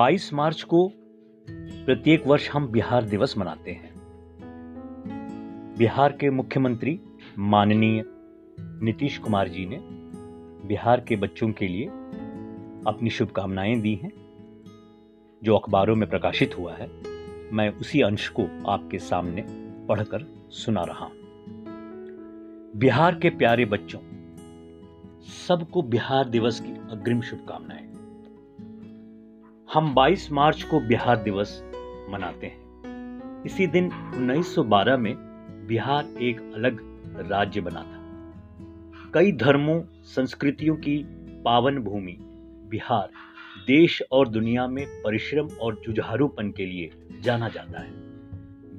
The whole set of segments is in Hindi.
22 मार्च को प्रत्येक वर्ष हम बिहार दिवस मनाते हैं। बिहार के मुख्यमंत्री माननीय नीतीश कुमार जी ने बिहार के बच्चों के लिए अपनी शुभकामनाएँ दी हैं, जो अखबारों में प्रकाशित हुआ है। मैं उसी अंश को आपके सामने पढ़कर सुना रहा हूँ। बिहार के प्यारे बच्चों, सबको बिहार दिवस की अग्रिम शुभकामनाएँ। हम 22 मार्च को बिहार दिवस मनाते हैं। इसी दिन 1912 में बिहार एक अलग राज्य बना था। कई धर्मों, संस्कृतियों की पावन भूमि बिहार देश और दुनिया में परिश्रम और जुझारूपन के लिए जाना जाता है।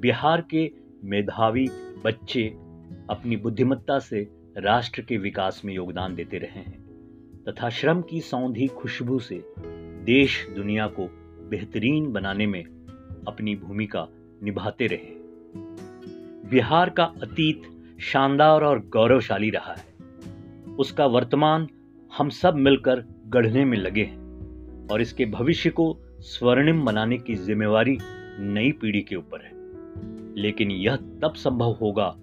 बिहार के मेधावी बच्चे अपनी बुद्धिमत्ता से राष्ट्र के विकास में योगदान देते रहे हैं तथा श्रम की सौंधी खुशबू से देश दुनिया को बेहतरीन बनाने में अपनी भूमिका निभाते रहे। बिहार का अतीत शानदार और गौरवशाली रहा है। उसका वर्तमान हम सब मिलकर गढ़ने में लगे हैं और इसके भविष्य को स्वर्णिम बनाने की जिम्मेवारी नई पीढ़ी के ऊपर है। लेकिन यह तब संभव होगा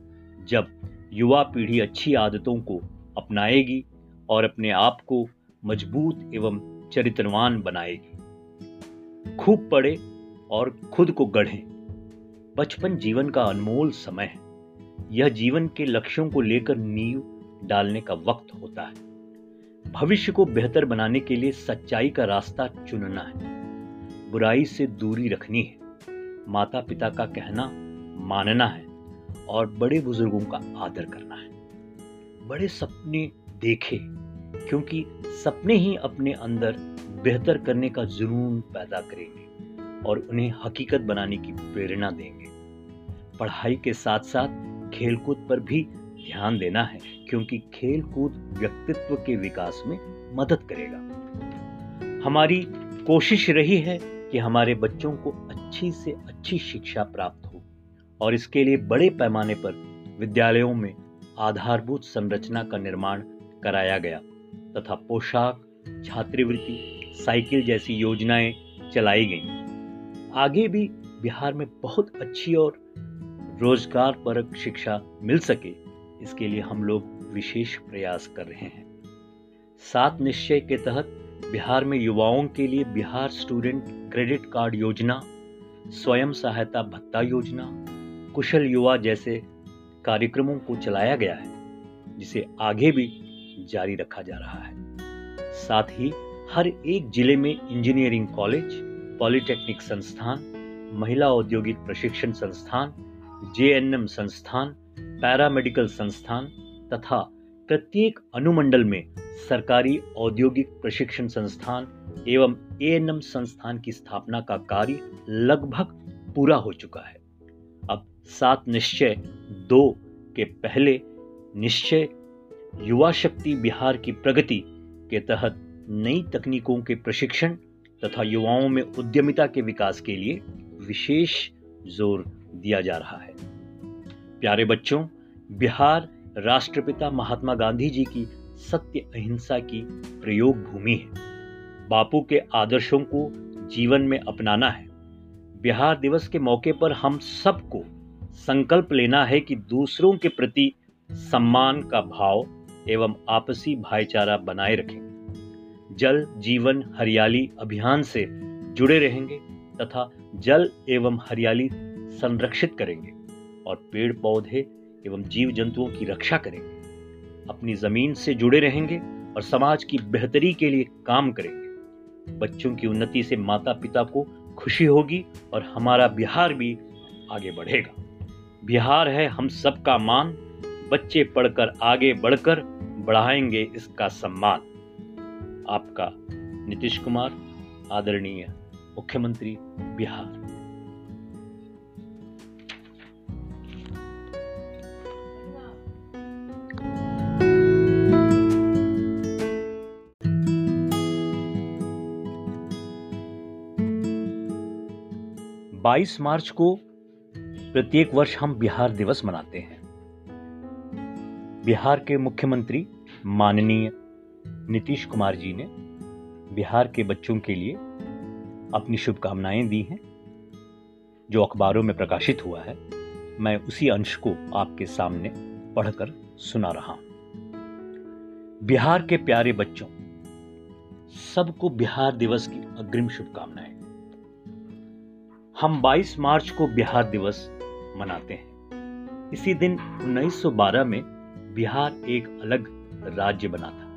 जब युवा पीढ़ी अच्छी आदतों को अपनाएगी और अपने आप को मज़बूत एवं चरित्रवान बनाएगी खूब पढ़े और खुद को गढ़ें। बचपन जीवन का अनमोल समय है। यह जीवन के लक्ष्यों को लेकर नींव डालने का वक्त होता है। भविष्य को बेहतर बनाने के लिए सच्चाई का रास्ता चुनना है। बुराई से दूरी रखनी है। माता पिता का कहना मानना है और बड़े बुज़ुर्गों का आदर करना है। बड़े सपने देखे। क्योंकि सपने ही अपने अंदर बेहतर करने का जुनून पैदा करेंगे और उन्हें हकीकत बनाने की प्रेरणा देंगे। पढ़ाई के साथ साथ खेलकूद पर भी ध्यान देना है, क्योंकि खेलकूद व्यक्तित्व के विकास में मदद करेगा। हमारी कोशिश रही है कि हमारे बच्चों को अच्छी से अच्छी शिक्षा प्राप्त हो और इसके लिए बड़े पैमाने पर विद्यालयों में आधारभूत संरचना का निर्माण कराया गया। तथा पोशाक, छात्रवृत्ति, साइकिल जैसी योजनाएँ चलाई गईं। आगे भी बिहार में बहुत अच्छी और रोज़गार परक शिक्षा मिल सके, इसके लिए हम लोग विशेष प्रयास कर रहे हैं सात निश्चय के तहत बिहार में युवाओं के लिए बिहार स्टूडेंट क्रेडिट कार्ड योजना, स्वयं सहायता भत्ता योजना, कुशल युवा जैसे कार्यक्रमों को चलाया गया है, जिसे आगे भी जारी रखा जा रहा है। साथ ही हर एक ज़िले में इंजीनियरिंग कॉलेज, पॉलिटेक्निक संस्थान, महिला औद्योगिक प्रशिक्षण संस्थान, जेएनएम संस्थान, पैरामेडिकल संस्थान तथा प्रत्येक अनुमंडल में सरकारी औद्योगिक प्रशिक्षण संस्थान एवं एएनएम संस्थान की स्थापना का कार्य लगभग पूरा हो चुका है। अब सात निश्चय, दो के पहले निश्चय युवा शक्ति बिहार की प्रगति के तहत नई तकनीकों के प्रशिक्षण तथा युवाओं में उद्यमिता के विकास के लिए विशेष ज़ोर दिया जा रहा है। प्यारे बच्चों, बिहार राष्ट्रपिता महात्मा गांधी जी की सत्य अहिंसा की प्रयोग भूमि है। बापू के आदर्शों को जीवन में अपनाना है। बिहार दिवस के मौके पर हम सबको संकल्प लेना है कि दूसरों के प्रति सम्मान का भाव एवं आपसी भाईचारा बनाए रखें जल जीवन हरियाली अभियान से जुड़े रहेंगे तथा जल एवं हरियाली संरक्षित करेंगे और पेड़ पौधे एवं जीव जंतुओं की रक्षा करेंगे। अपनी ज़मीन से जुड़े रहेंगे और समाज की बेहतरी के लिए काम करेंगे। बच्चों की उन्नति से माता पिता को खुशी होगी और हमारा बिहार भी आगे बढ़ेगा। बिहार है हम सबका मान। बच्चे पढ़कर आगे बढ़कर बढ़ाएँगे इसका सम्मान। आपका नीतीश कुमार, आदरणीय मुख्यमंत्री बिहार। 22 मार्च को प्रत्येक वर्ष हम बिहार दिवस मनाते हैं। बिहार के मुख्यमंत्री माननीय नीतीश कुमार जी ने बिहार के बच्चों के लिए अपनी शुभकामनाएँ दी हैं, जो अखबारों में प्रकाशित हुआ है। मैं उसी अंश को आपके सामने पढ़कर सुना रहा हूँ। बिहार के प्यारे बच्चों, सबको बिहार दिवस की अग्रिम शुभकामनाएँ। हम 22 मार्च को बिहार दिवस मनाते हैं। इसी दिन 1912 में बिहार एक अलग राज्य बना था।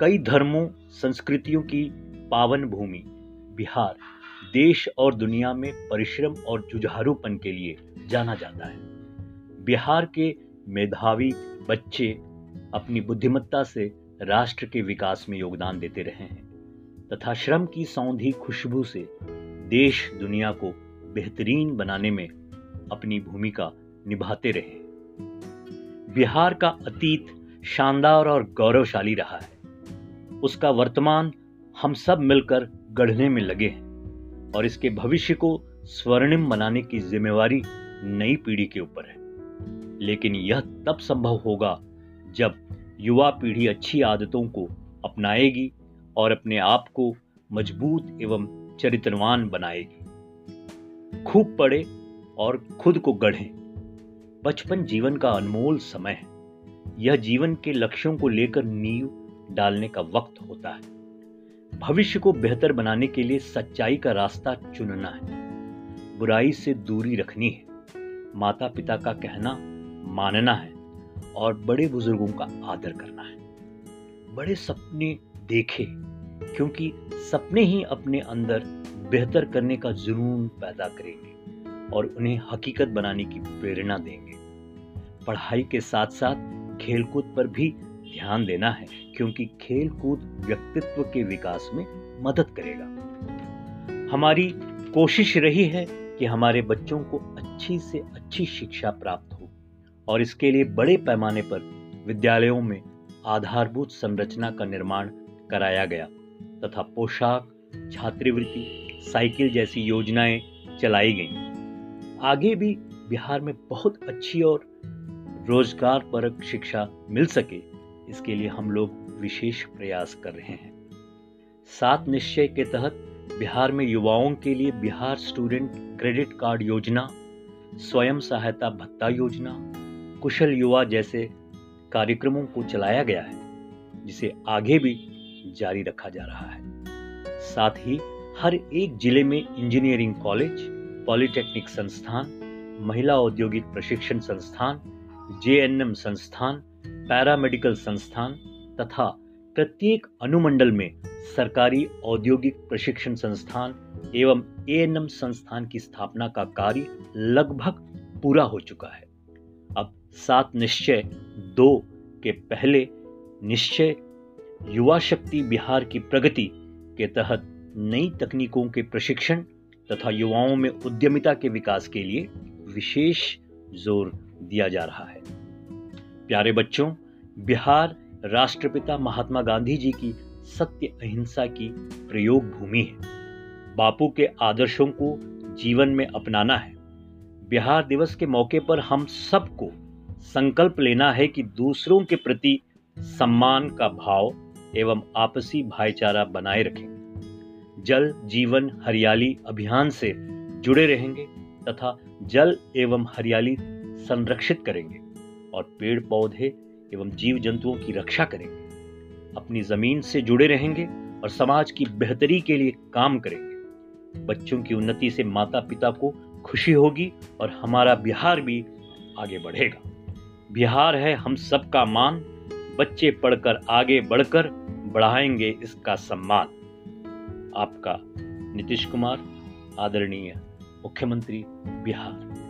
कई धर्मों, संस्कृतियों की पावन भूमि, बिहार, देश और दुनिया में परिश्रम और जुझारूपन के लिए जाना जाता है। बिहार के मेधावी बच्चे अपनी बुद्धिमत्ता से राष्ट्र के विकास में योगदान देते रहे हैं तथा श्रम की सौंधी खुशबू से देश, दुनिया को बेहतरीन बनाने में अपनी भूमिका निभाते रहे। बिहार का अतीत शानदार और गौरवशाली रहा है। उसका वर्तमान हम सब मिलकर गढ़ने में लगे हैं और इसके भविष्य को स्वर्णिम बनाने की जिम्मेवारी नई पीढ़ी के ऊपर है। लेकिन यह तब संभव होगा जब युवा पीढ़ी अच्छी आदतों को अपनाएगी और अपने आप को मज़बूत एवं चरित्रवान बनाएगी। खूब पढ़े और खुद को गढ़ें। बचपन जीवन का अनमोल समय है। यह जीवन के लक्ष्यों को लेकर नींव डालने का वक्त होता है। भविष्य को बेहतर बनाने के लिए सच्चाई का रास्ता चुनना है। बुराई से दूरी रखनी है। माता पिता का कहना मानना है और बड़े बुज़ुर्गों का आदर करना है। बड़े सपने देखे, क्योंकि सपने ही अपने अंदर बेहतर करने का जुनून पैदा करेंगे और उन्हें हकीकत बनाने की प्रेरणा देंगे। पढ़ाई के साथ साथ खेलकूद पर भी ध्यान देना है, क्योंकि खेलकूद व्यक्तित्व के विकास में मदद करेगा हमारी कोशिश रही है कि हमारे बच्चों को अच्छी से अच्छी शिक्षा प्राप्त हो, और इसके लिए बड़े पैमाने पर विद्यालयों में आधारभूत संरचना का निर्माण कराया गया, तथा पोशाक, छात्रवृत्ति, साइकिल जैसी योजनाएँ चलाई गईं। आगे भी बिहार में बहुत अच्छी और रोज़गार परक शिक्षा मिल सके, इसके लिए हम लोग विशेष प्रयास कर रहे हैं। सात निश्चय के तहत बिहार में युवाओं के लिए बिहार स्टूडेंट क्रेडिट कार्ड योजना, स्वयं सहायता भत्ता योजना, कुशल युवा जैसे कार्यक्रमों को चलाया गया है, जिसे आगे भी जारी रखा जा रहा है। साथ ही हर एक ज़िले में इंजीनियरिंग कॉलेज, पॉलिटेक्निक संस्थान, महिला औद्योगिक प्रशिक्षण संस्थान जेएनएम संस्थान, पैरामेडिकल संस्थान तथा प्रत्येक अनुमंडल में सरकारी औद्योगिक प्रशिक्षण संस्थान एवं एएनएम संस्थान की स्थापना का कार्य लगभग पूरा हो चुका है। अब सात निश्चय, दो के पहले निश्चय, युवा शक्ति बिहार की प्रगति के तहत नई तकनीकों के प्रशिक्षण तथा युवाओं में उद्यमिता के विकास के लिए विशेष ज़ोर दिया जा रहा है। प्यारे बच्चों, बिहार राष्ट्रपिता महात्मा गांधी जी की सत्य अहिंसा की प्रयोग भूमि है। बापू के आदर्शों को जीवन में अपनाना है। बिहार दिवस के मौके पर हम सबको संकल्प लेना है कि दूसरों के प्रति सम्मान का भाव एवं आपसी भाईचारा बनाए रखें। जल जीवन हरियाली अभियान से जुड़े रहेंगे तथा जल एवं हरियाली संरक्षित करेंगे और पेड़ पौधे एवं जीव जंतुओं की रक्षा करेंगे। अपनी ज़मीन से जुड़े रहेंगे और समाज की बेहतरी के लिए काम करेंगे। बच्चों की उन्नति से माता पिता को खुशी होगी और हमारा बिहार भी आगे बढ़ेगा। बिहार है हम सबका मान, बच्चे पढ़कर आगे बढ़कर बढ़ाएँगे इसका सम्मान। आपका नीतीश कुमार, आदरणीय मुख्यमंत्री बिहार।